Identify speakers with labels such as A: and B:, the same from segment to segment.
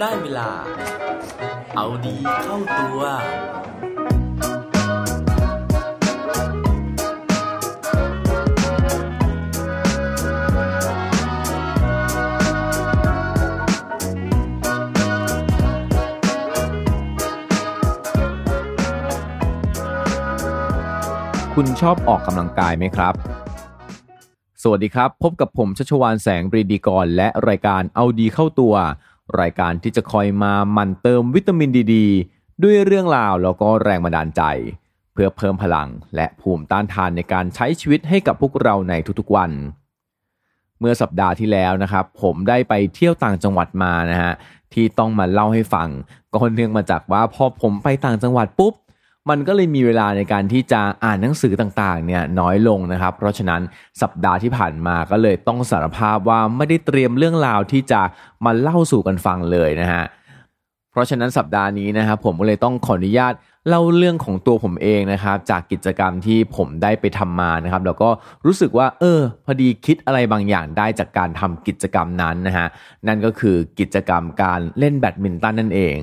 A: ได้เวลา เอาดีเข้าตัว
B: คุณชอบออกกำลังกายไหมครับสวัสดีครับ พบกับผมชัชวานแสงบรีดีกร และรายการเอาดีเข้าตัว รายการที่จะคอยมามันเติมวิตามินดีดด้วยเรื่องราวแล้วก็แรงบันดาลใจ เพื่อเพิ่มพลังและภูมิต้านทานในการใช้ชีวิตให้กับพวกเราในทุกๆวัน เมื่อสัปดาห์ที่แล้วนะครับ ผมได้ไปเที่ยวต่างจังหวัดมานะฮะที่ต้องมาเล่าให้ฟังก็เนื่องมาจากว่าพอผมไปต่างจังหวัดปุ๊บ มันก็เลยมีเวลาในการที่จะอ่านหนังสือต่างๆเนี่ยน้อยลงนะครับ เพราะฉะนั้นสัปดาห์ที่ผ่านมาก็เลยต้องสารภาพว่าไม่ได้เตรียมเรื่องราวที่จะมาเล่าสู่กันฟังเลยนะฮะเพราะฉะนั้นสัปดาห์นี้นะครับผมก็เลยต้องขออนุญาตเล่าเรื่องของตัวผมเองนะครับ จากกิจกรรมที่ผมได้ไปทำมานะครับ แล้วก็รู้สึกว่า เออ พอดีคิดอะไรบางอย่างได้จากการทำกิจกรรมนั้นนะฮะนั่นก็คือกิจกรรมการเล่นแบดมินตันนั่นเอง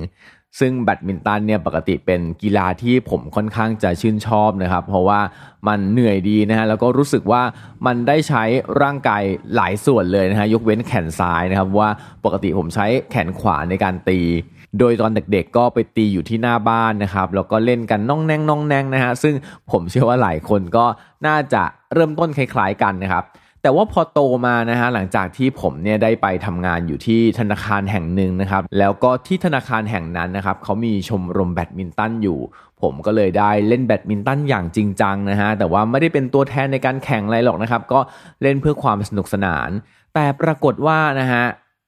B: ซึ่งแบดมินตันเนี่ยปกติเป็นกีฬาที่ผมค่อนข้างจะชื่นชอบนะครับ เพราะว่ามันเหนื่อยดีนะฮะแล้วก็รู้สึกว่ามันได้ใช้ร่างกายหลายส่วนเลยนะฮะยกเว้นแขนซ้ายนะครับว่าปกติผมใช้แขนขวาในการตี โดยตอนเด็กๆก็ไปตีอยู่ที่หน้าบ้านนะครับแล้วก็เล่นกันน่องแนงน่องแนงนะฮะซึ่งผมเชื่อว่าหลายคนก็น่าจะเริ่มต้นคล้ายๆกันนะครับ แต่ว่าพอโตมานะฮะหลังจากที่ผมเนี่ยได้ไปทำงานอยู่ที่ธนาคารแห่งหนึ่งนะครับ แล้วก็ที่ธนาคารแห่งนั้นนะครับเขามีชมรมแบดมินตันอยู่ ผมก็เลยได้เล่นแบดมินตันอย่างจริงจังนะฮะแต่ว่าไม่ได้เป็นตัวแทนในการแข่งอะไรหรอกนะครับ ก็เล่นเพื่อความสนุกสนาน แต่ปรากฏว่านะฮะ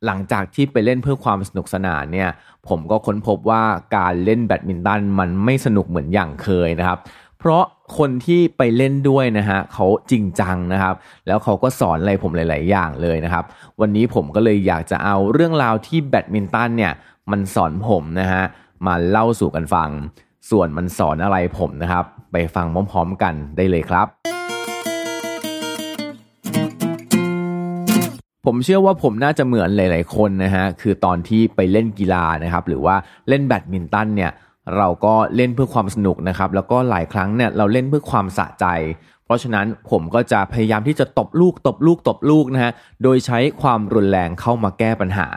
B: หลังจากที่ไปเล่นเพื่อความสนุกสนานเนี่ย ผมก็ค้นพบว่าการเล่นแบดมินตันมันไม่สนุกเหมือนอย่างเคยนะครับ เพราะคนที่ไปเล่นด้วยนะฮะเขาจริงจังนะครับ แล้วเขาก็สอนอะไรผมหลาย ๆ อย่างเลยนะครับ วันนี้ผมก็เลยอยากจะเอาเรื่องราวที่แบดมินตันเนี่ยมันสอนผมนะฮะมาเล่าสู่กันฟัง ส่วนมันสอนอะไรผมนะครับ ไปฟังพร้อม ๆ กันได้เลยครับ ผมเชื่อว่าผมน่าจะเหมือนหลาย ๆ คนนะฮะคือตอนที่ไปเล่นกีฬานะครับ หรือว่าเล่นแบดมินตันเนี่ย เราก็เล่นเพื่อความสนุกนะครับ แล้วก็หลายครั้งเนี่ยเราเล่นเพื่อความสะใจ เพราะฉะนั้นผมก็จะพยายามที่จะตบลูกตบลูกตบลูกนะฮะโดยใช้ความรุนแรงเข้ามาแก้ปัญหา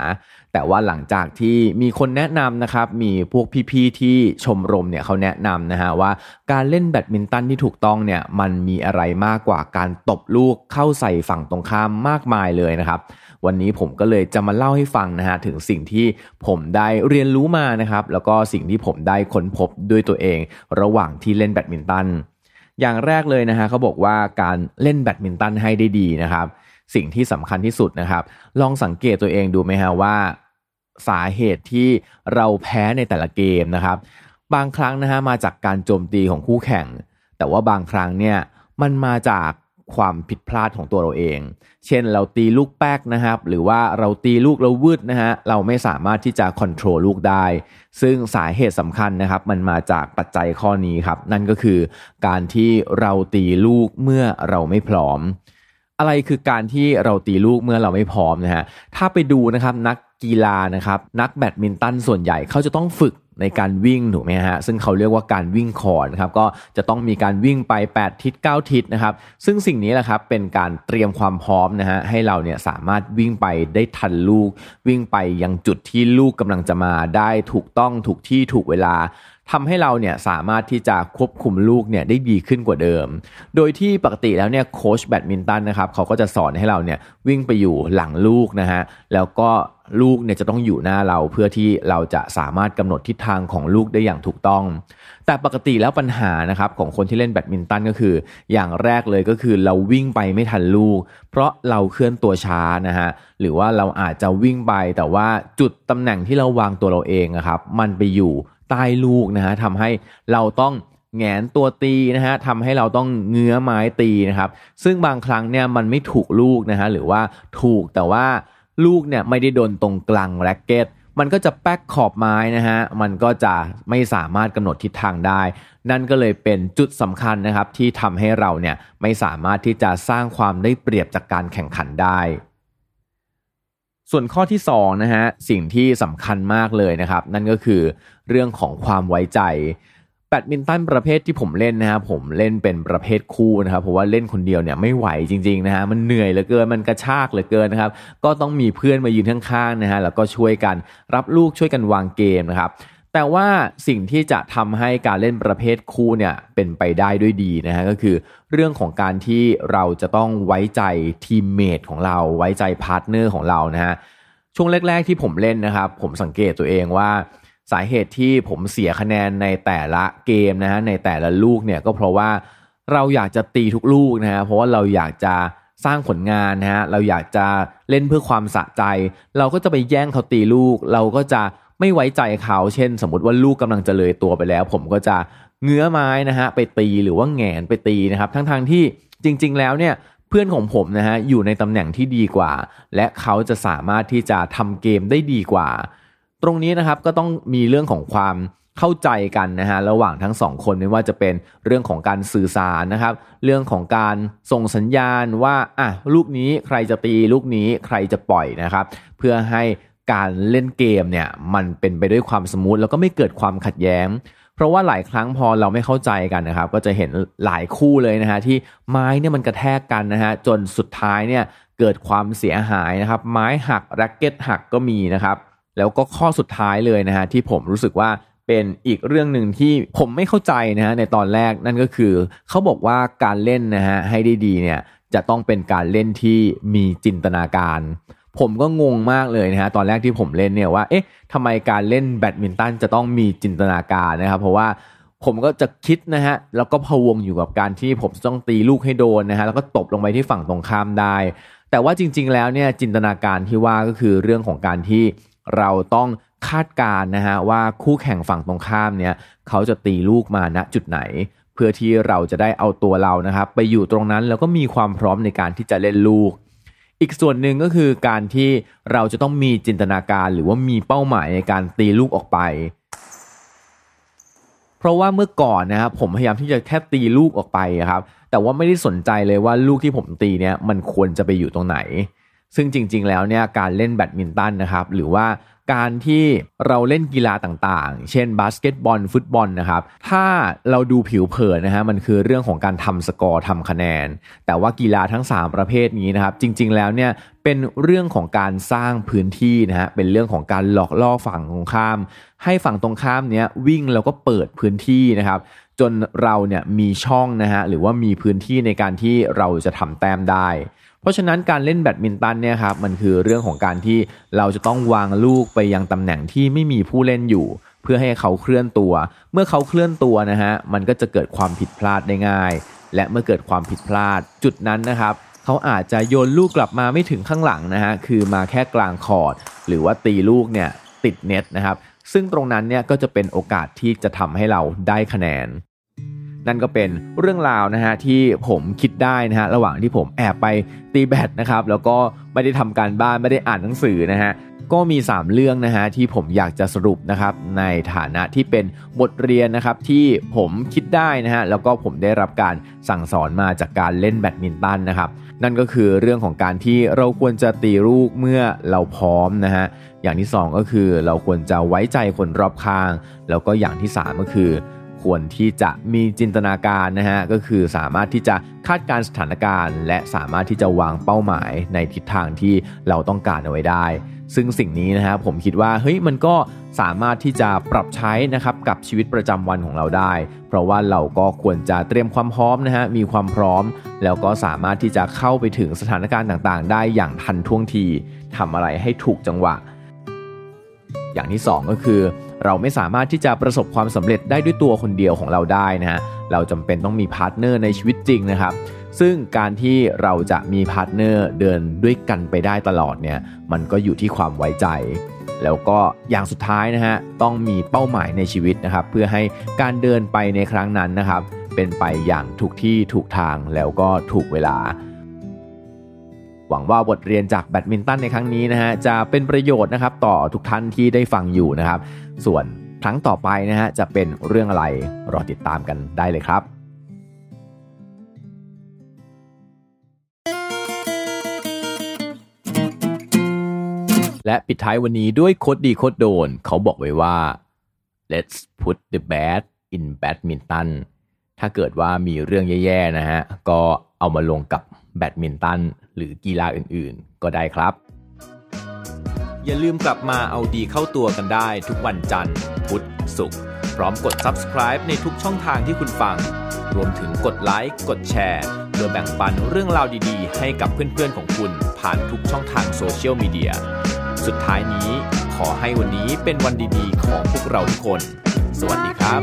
B: แต่ว่าหลังจากที่มีคนแนะนำนะครับ มีพวกพี่ๆที่ชมรมเนี่ยเขาแนะนำนะฮะว่าการเล่นแบดมินตันที่ถูกต้องเนี่ยมันมีอะไรมากกว่าการตบลูกเข้าใส่ฝั่งตรงข้ามมากมายเลยนะครับ วันนี้ผมก็เลยจะมาเล่าให้ฟังนะฮะถึงสิ่งที่ผมได้เรียนรู้มานะครับ แล้วก็สิ่งที่ผมได้ค้นพบด้วยตัวเอง ระหว่างที่เล่นแบดมินตันอย่างแรกเลยนะฮะเขาบอกว่าการเล่นแบดมินตันให้ได้ดีนะครับ สิ่งที่สำคัญที่สุดนะครับ ลองสังเกตตัวเองดูไหมฮะว่า สาเหตุที่เราแพ้ในแต่ละเกมนะครับ บางครั้งนะฮะมาจากการโจมตีของคู่แข่ง แต่ว่าบางครั้งเนี่ยมันมาจากความผิดพลาดของตัวเราเอง เช่นเราตีลูกแป๊กนะครับ หรือว่าเราตีลูกเราวืดนะฮะ เราไม่สามารถที่จะควบคุมลูกได้ ซึ่งสาเหตุสำคัญนะครับ มันมาจากปัจจัยข้อนี้ครับ นั่นก็คือการที่เราตีลูกเมื่อเราไม่พร้อม อะไรคือการที่เราตีลูกเมื่อเราไม่พร้อมนะฮะถ้าไปดูนะครับนักกีฬานะครับนักแบดมินตันส่วนใหญ่เขาจะต้องฝึกในการวิ่งถูกไหมฮะซึ่งเขาเรียกว่าการวิ่งคอนะครับก็จะต้องมีการวิ่งไป 8 ทิศ 9 ทิศนะครับซึ่งสิ่งนี้แหละครับเป็นการเตรียมความพร้อมนะฮะให้เราเนี่ยสามารถวิ่งไปได้ทันลูก วิ่งไปยังจุดที่ลูกกำลังจะมาได้ถูกต้องถูกที่ถูกเวลา ทำให้เราเนี่ยสามารถที่จะควบคุมลูกเนี่ยได้ดีขึ้นกว่าเดิม โดยที่ปกติแล้วเนี่ยโค้ชแบดมินตันนะครับเขาก็จะสอนให้เราเนี่ยวิ่งไปอยู่หลังลูกนะฮะแล้วก็ลูกเนี่ยจะต้องอยู่หน้าเราเพื่อที่เราจะสามารถกำหนดทิศทางของลูกได้อย่างถูกต้อง แต่ปกติแล้วปัญหานะครับของคนที่เล่นแบดมินตันก็คือ อย่างแรกเลยก็คือเราวิ่งไปไม่ทันลูก เพราะเราเคลื่อนตัวช้านะฮะหรือว่าเราอาจจะวิ่งไปแต่ว่าจุดตำแหน่งที่เราวางตัวเราเองนะครับมันไปอยู่ ใต้ลูกนะฮะทำให้เราต้องแงนตัวตีนะฮะทำให้เราต้องเงื้อไม้ตีนะครับ ซึ่งบางครั้งเนี่ยมันไม่ถูกลูกนะฮะหรือว่าถูกแต่ว่าลูกเนี่ยไม่ได้โดนตรงกลางแร็กเก็ตมันก็จะแป๊กขอบไม้นะฮะ มันก็จะไม่สามารถกำหนดทิศทางได้ นั่นก็เลยเป็นจุดสำคัญนะครับที่ทำให้เราเนี่ยไม่สามารถที่จะสร้างความได้เปรียบจากการแข่งขันได้ ส่วนข้อที่2นะฮะสิ่งที่สำคัญมากเลยนะครับ นั่นก็คือเรื่องของความไว้ใจแบดมินตันประเภทที่ผมเล่นนะครับผมเล่นเป็นประเภทคู่นะครับเพราะว่าเล่นคนเดียวเนี่ยไม่ไหวจริงๆนะฮะมันเหนื่อยเหลือเกินมันกระชากเหลือเกินนะครับก็ต้องมีเพื่อนมายืนข้างๆนะฮะแล้วก็ช่วยกันรับลูกช่วยกันวางเกมนะครับ แต่ว่าสิ่งที่จะทำให้การเล่นประเภทคู่เนี่ยเป็นไปได้ด้วยดีนะฮะก็คือ เรื่องของการที่เราจะต้องไว้ใจ teammate ของเรา ไว้ใจ partner ของเรานะฮะช่วงแรก ๆที่ผมเล่นนะครับ ผมสังเกตตัวเองว่าสาเหตุที่ผมเสียคะแนนในแต่ละเกมนะฮะในแต่ละลูกเนี่ยก็เพราะว่าเราอยากจะตีทุกลูกนะฮะเพราะว่าเราอยากจะสร้างผลงานนะฮะเราอยากจะเล่นเพื่อความสะใจ เราก็จะไปแย่งเขาตีลูก เราก็จะ ไม่ไว้ใจเขาเช่น สมมติว่าลูกกำลังจะเลยตัวไปแล้ว ผมก็จะเงื้อไม้นะฮะไปตีหรือว่าแงนไปตีนะครับ ทั้งๆทที่จริง ๆ แล้วเนี่ยเพื่อนของผมนะฮะอยู่ในตำแหน่งที่ดีกว่า และเขาจะสามารถที่จะทำเกมได้ดีกว่า ตรงนี้นะครับก็ต้องมีเรื่องของความเข้าใจกันนะฮะระหว่างทั้งสองคนไม่ว่าจะเป็นเรื่องของการสื่อสารนะครับ เรื่องของการส่งสัญญาณว่าอะลูกนี้ใครจะตีลูกนี้ใครจะปล่อยนะครับ เพื่อให้ การเล่นเกมเนี่ยมันเป็นไปด้วยความสมูทแล้วก็ไม่เกิดความขัดแย้ง เพราะว่าหลายครั้งพอเราไม่เข้าใจกันนะครับ ก็จะเห็นหลายคู่เลยนะฮะที่ไม้เนี่ยมันกระแทกกันนะฮะจนสุดท้ายเนี่ยเกิดความเสียหายนะครับ ไม้หักแร็กเก็ตหักก็มีนะครับ แล้วก็ข้อสุดท้ายเลยนะฮะที่ผมรู้สึกว่าเป็นอีกเรื่องหนึ่งที่ผมไม่เข้าใจนะฮะในตอนแรกนั่นก็คือเขาบอกว่าการเล่นนะฮะให้ได้ดีเนี่ยจะต้องเป็นการเล่นที่มีจินตนาการ ผมก็งงมากเลยนะฮะตอนแรกที่ผมเล่นเนี่ยว่าเอ๊ะทำไมการเล่นแบดมินตันจะต้องมีจินตนาการนะครับ เพราะว่าผมก็จะคิดนะฮะแล้วก็พะวงอยู่กับการที่ผมต้องตีลูกให้โดนนะฮะแล้วก็ตบลงไปที่ฝั่งตรงข้ามได้ แต่ว่าจริง ๆ แล้วเนี่ยจินตนาการที่ว่าก็คือเรื่องของการที่เราต้องคาดการนะฮะว่าคู่แข่งฝั่งตรงข้ามเนี่ยเขาจะตีลูกมาณจุดไหน เพื่อที่เราจะได้เอาตัวเรานะครับไปอยู่ตรงนั้นแล้วก็มีความพร้อมในการที่จะเล่นลูก อีกส่วนหนึ่งก็คือการที่เราจะต้องมีจินตนาการหรือว่ามีเป้าหมายในการตีลูกออกไป เพราะว่าเมื่อก่อนนะครับผมพยายามที่จะแค่ตีลูกออกไปครับ แต่ว่าไม่ได้สนใจเลยว่าลูกที่ผมตีเนี่ยมันควรจะไปอยู่ตรงไหน ซึ่งจริง ๆ แล้วเนี่ยการเล่นแบดมินตันนะครับหรือว่าการที่เราเล่นกีฬาต่างๆ เช่นบาสเกตบอล ฟุตบอลนะครับ ถ้าเราดูผิวเผินนะฮะมันคือเรื่องของการทำสกอร์ทำคะแนน แต่ว่ากีฬาทั้ง 3 ประเภทนี้นะครับ จริง ๆ แล้วเนี่ยเป็นเรื่องของการสร้างพื้นที่นะฮะเป็นเรื่องของการหลอกล่อฝั่งตรงข้าม ให้ฝั่งตรงข้ามเนี้ยวิ่งแล้วก็เปิดพื้นที่นะครับจนเราเนี่ยมีช่องนะฮะหรือว่ามีพื้นที่ในการที่เราจะทำแต้มได้ เพราะฉะนั้นการเล่นแบดมินตันเนี่ยครับมันคือเรื่องของการที่เราจะต้องวางลูกไปยังตำแหน่งที่ไม่มีผู้เล่นอยู่ เพื่อให้เขาเคลื่อนตัว เมื่อเขาเคลื่อนตัวนะฮะมันก็จะเกิดความผิดพลาดได้ง่าย และเมื่อเกิดความผิดพลาดจุดนั้นนะครับเขาอาจจะโยนลูกกลับมาไม่ถึงข้างหลังนะฮะคือมาแค่กลางคอร์ดหรือว่าตีลูกเนี่ยติดเน็ตนะครับซึ่งตรงนั้นเนี่ยก็จะเป็นโอกาสที่จะทำให้เราได้คะแนน นั่นก็เป็นเรื่องราวนะฮะที่ผมคิดได้นะฮะระหว่างที่ผมแอบไปตีแบดนะครับแล้วก็ไม่ได้ทำการบ้านไม่ได้อ่านหนังสือนะฮะก็มี 3 เรื่องนะฮะที่ผมอยากจะสรุปนะครับในฐานะที่เป็นบทเรียนนะครับที่ผมคิดได้นะฮะแล้วก็ผมได้รับการสั่งสอนมาจากการเล่นแบดมินตันนะครับนั่นก็คือเรื่องของการที่เราควรจะตีลูกเมื่อเราพร้อมนะฮะอย่างที่ 2 ก็คือเราควรจะไว้ใจคนรอบข้าง แล้วก็อย่างที่ 3 ก็คือ ควรที่จะมีจินตนาการนะฮะก็คือสามารถที่จะคาดการสถานการณ์ และสามารถที่จะวางเป้าหมายในทิศทางที่เราต้องการเอาไว้ได้ ซึ่งสิ่งนี้นะฮะผมคิดว่าเฮ้ยมันก็สามารถที่จะปรับใช้นะครับกับชีวิตประจำวันของเราได้ เพราะว่าเราก็ควรจะเตรียมความพร้อมนะฮะมีความพร้อม แล้วก็สามารถที่จะเข้าไปถึงสถานการณ์ต่างๆ ได้อย่างทันท่วงทีทำอะไรให้ถูกจังหวะ อย่างที่ 2 ก็คือ เราไม่สามารถที่จะประสบความสำเร็จได้ด้วยตัวคนเดียวของเราได้นะฮะเราจำเป็นต้องมี partner ในชีวิตจริงนะครับ ซึ่งการที่เราจะมี partner เดินด้วยกันไปได้ตลอดเนี่ยมันก็อยู่ที่ความไว้ใจ แล้วก็อย่างสุดท้ายนะฮะต้องมีเป้าหมายในชีวิตนะครับ เพื่อให้การเดินไปในครั้งนั้นนะครับ เป็นไปอย่างถูกที่ถูกทางแล้วก็ถูกเวลา หวังว่าบทเรียนจากแบดมินตันในครั้งนี้นะฮะจะเป็นประโยชน์นะครับต่อทุกท่านที่ได้ฟังอยู่นะครับ ส่วนครั้งต่อไปนะฮะจะเป็นเรื่องอะไรรอติดตามกันได้เลยครับและปิดท้ายวันนี้ด้วยโคดดีโคดโดน เขาบอกไว้ว่า let's put the bad in badminton ถ้าเกิดว่ามีเรื่องแย่ๆนะฮะ ก็เอามาลงกับ แบดมินตัน หรือกีฬาอื่นๆ ก็ได้ครับ อย่าลืมกลับมาเอาดีเข้าตัวกันได้ทุกวันจันทร์ พุธศุกร์พร้อมกด subscribe ในทุกช่องทางที่คุณฟัง รวมถึงกดไลค์กดแชร์เพื่อแบ่งปันเรื่องราวดีๆ ให้กับเพื่อนๆของคุณผ่านทุกช่องทางโซเชียลมีเดียสุดท้ายนี้ขอให้วันนี้เป็นวันดีๆ ของพวกเราทุกคน สวัสดีครับ